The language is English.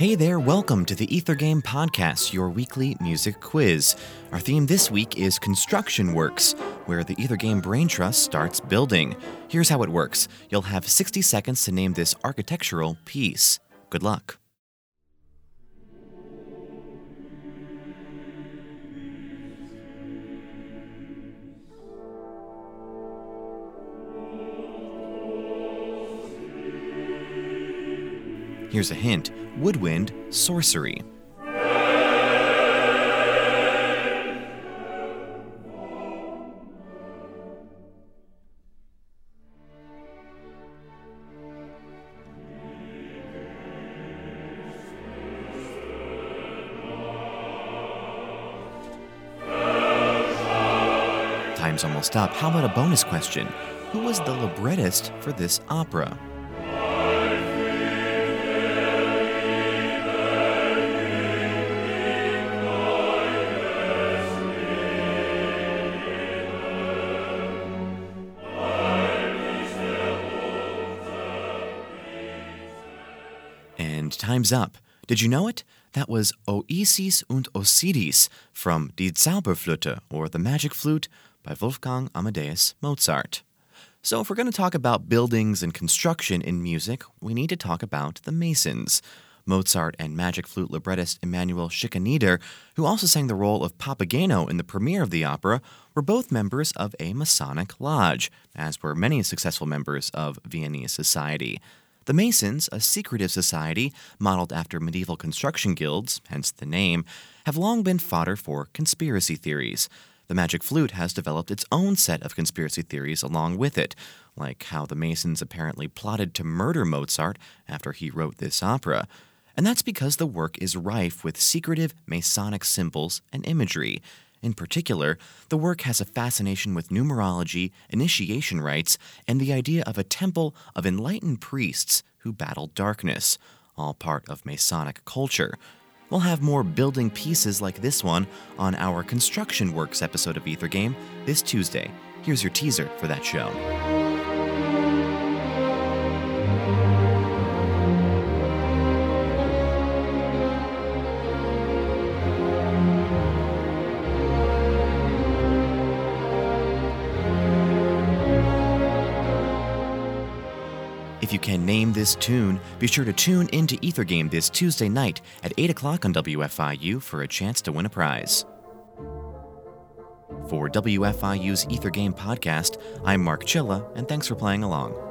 Hey there, welcome to the Ether Game Podcast, your weekly music quiz. Our theme this week is Construction Works, where the Ether Game Brain Trust starts building. Here's how it works you'll have 60 seconds to name this architectural piece. Good luck. Here's a hint Woodwind Sorcery. Time's almost up. How about a bonus question? Who was the librettist for this opera? And time's up. Did you know it? That was O Isis und Osiris from Die Zauberflöte, or The Magic Flute, by Wolfgang Amadeus Mozart. So, if we're going to talk about buildings and construction in music, we need to talk about the Masons. Mozart and magic flute librettist Emanuel Schikaneder, who also sang the role of Papageno in the premiere of the opera, were both members of a Masonic lodge, as were many successful members of Viennese society. The Masons, a secretive society modeled after medieval construction guilds, hence the name, have long been fodder for conspiracy theories. The Magic Flute has developed its own set of conspiracy theories along with it, like how the Masons apparently plotted to murder Mozart after he wrote this opera. And that's because the work is rife with secretive Masonic symbols and imagery. In particular, the work has a fascination with numerology, initiation rites, and the idea of a temple of enlightened priests who battled darkness, all part of Masonic culture. We'll have more building pieces like this one on our Construction Works episode of Ether Game this Tuesday. Here's your teaser for that show. If you can name this tune, be sure to tune into Ether Game this Tuesday night at 8 o'clock on WFIU for a chance to win a prize. For WFIU's Ether Game podcast, I'm Mark Chilla, and thanks for playing along.